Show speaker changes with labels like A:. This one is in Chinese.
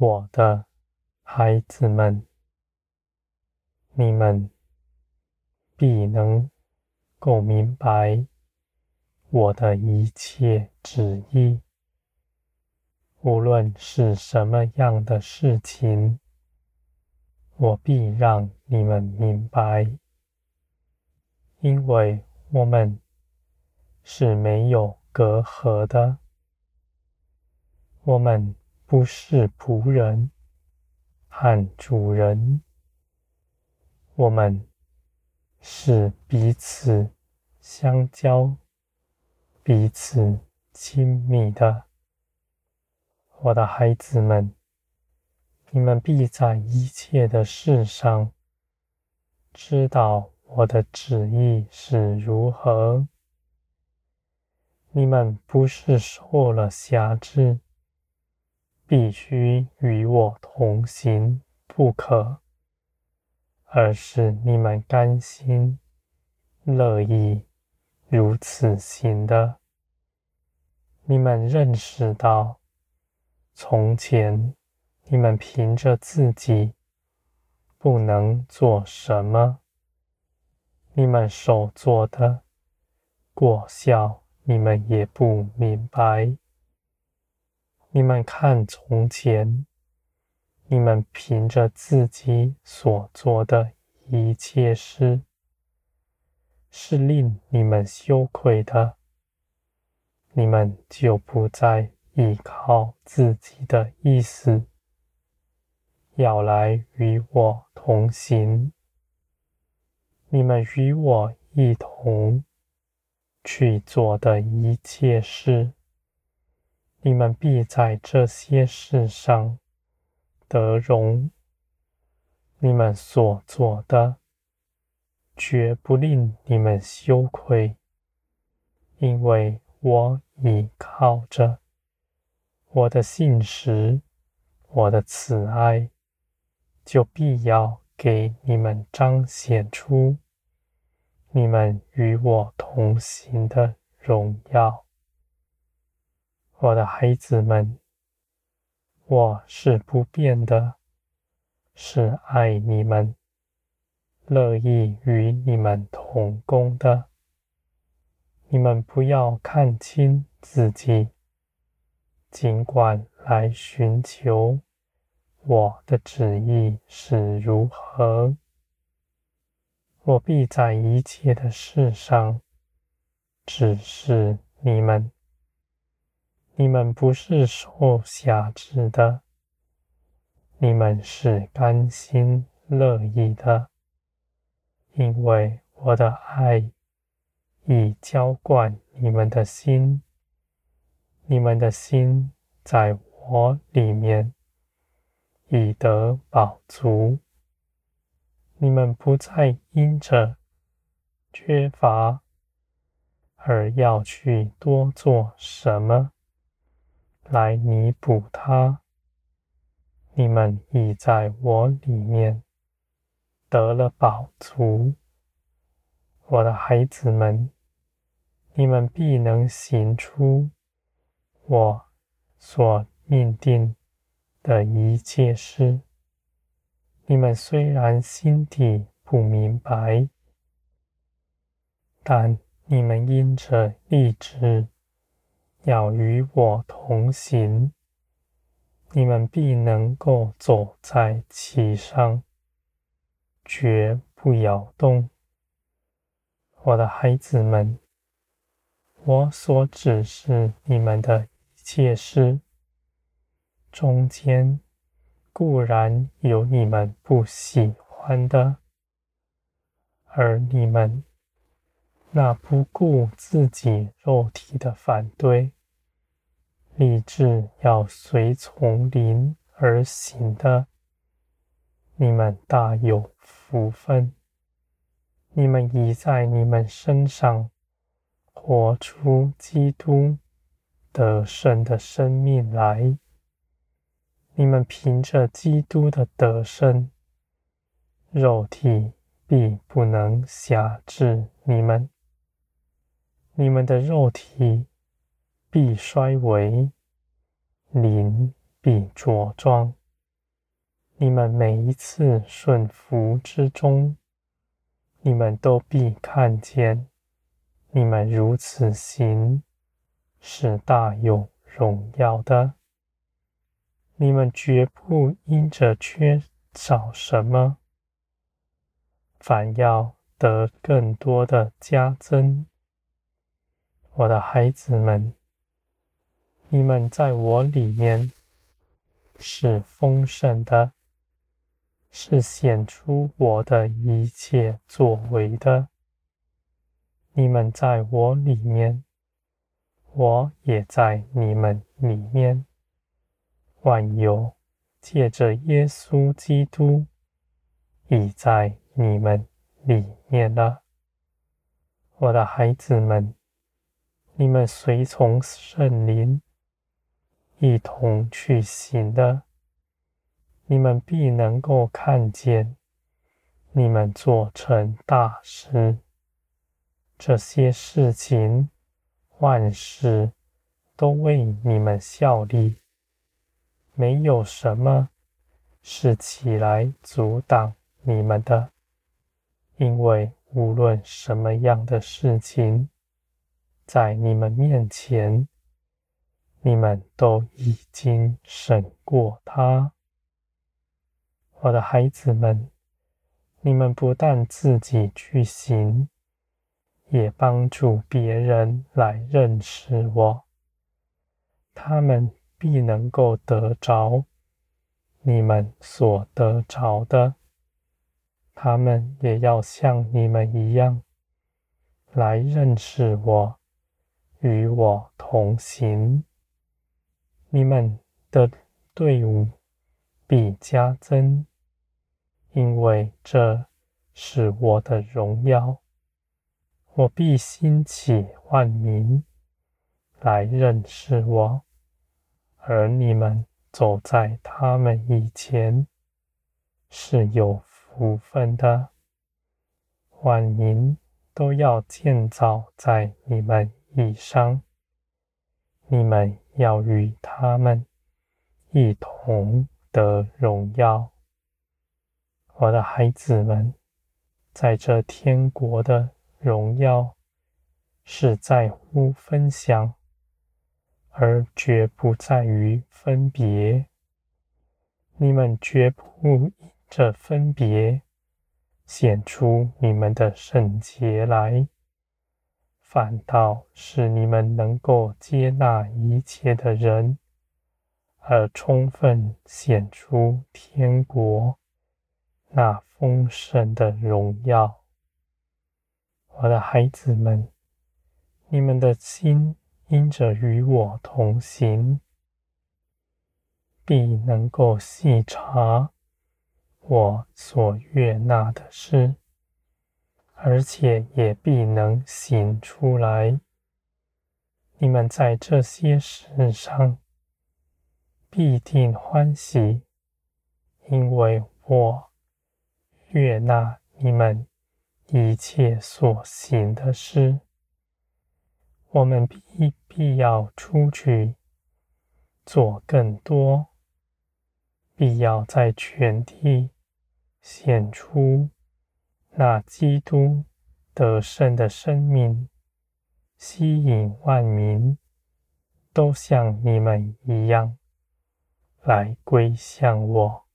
A: 我的孩子们，你们必能够明白我的一切旨意。无论是什么样的事情，我必让你们明白，因为我们是没有隔阂的。我们不是仆人和主人，我们是彼此相交、彼此亲密的。我的孩子们，你们必在一切的事上知道我的旨意是如何。你们不是受了挟制，必须与我同行不可，而是你们甘心乐意如此行的。你们认识到。从前，你们凭着自己不能做什么，你们所做的果效，你们也不明白。你们看从前，你们凭着自己所做的一切事，是令你们羞愧的，你们就不再。依靠自己的意思，要来与我同行。你们与我一同去做的一切事，你们必在这些事上得荣。你们所做的，绝不令你们羞愧，因为我倚靠着。我的信实，我的慈爱，就必要给你们彰显出你们与我同行的荣耀。我的孩子们，我是不变的，是爱你们，乐意与你们同工的。你们不要看轻自己。尽管来寻求我的旨意是如何，我必在一切的事上指示你们。你们不是受辖制的，你们是甘心乐意的，因为我的爱已浇灌你们的心。你们的心在我里面已得饱足，你们不再因着缺乏而要去多做什么来弥补它。你们已在我里面得了宝足，我的孩子们，你们必能行出。我所命定的一切事，你们虽然心底不明白，但你们因着立志要与我同行，你们必能够走在其上，绝不摇动。我的孩子们，我所指示你们的。一切事中间固然有你们不喜欢的，而你们那不顾自己肉体的反对，立志要随从灵而行的，你们大有福分。你们已在你们身上活出基督。得胜的生命来，你们凭着基督的得胜，肉体必不能辖制你们。你们的肉体必衰微，灵必茁壮。你们每一次顺服之中，你们都必看见，你们如此行是大有荣耀的。你们绝不因着缺少什么，反要得更多的加增。我的孩子们，你们在我里面是丰盛的。是显出我的一切作为的。你们在我里面，我也在你们里面。万有借着耶稣基督已在你们里面了。我的孩子们，你们随从圣灵一同去行的。你们必能够看见，你们做成大事，这些事情，万事都为你们效力，没有什么是起来阻挡你们的，因为无论什么样的事情，在你们面前，你们都已经审过他。我的孩子们，你们不但自己去行，也帮助别人来认识我。他们必能够得着你们所得着的，他们也要像你们一样来认识我，与我同行。你们的队伍必加增。因为这是我的荣耀，我必兴起万民来认识我，而你们走在他们以前是有福分的。万民都要建造在你们以上，你们要与他们一同得荣耀。我的孩子们，在这天国的荣耀是在乎分享，而绝不在于分别。你们绝不因着分别显出你们的圣洁来，反倒是你们能够接纳一切的人，而充分显出天国。那丰盛的荣耀，我的孩子们，你们的心因着与我同行，必能够细察我所悦纳的事，而且也必能行出来。你们在这些事上必定欢喜，因为我。悦纳你们一切所行的事，我们必必要出去做更多，必要在全地显出那基督得胜的生命，吸引万民都像你们一样来归向我。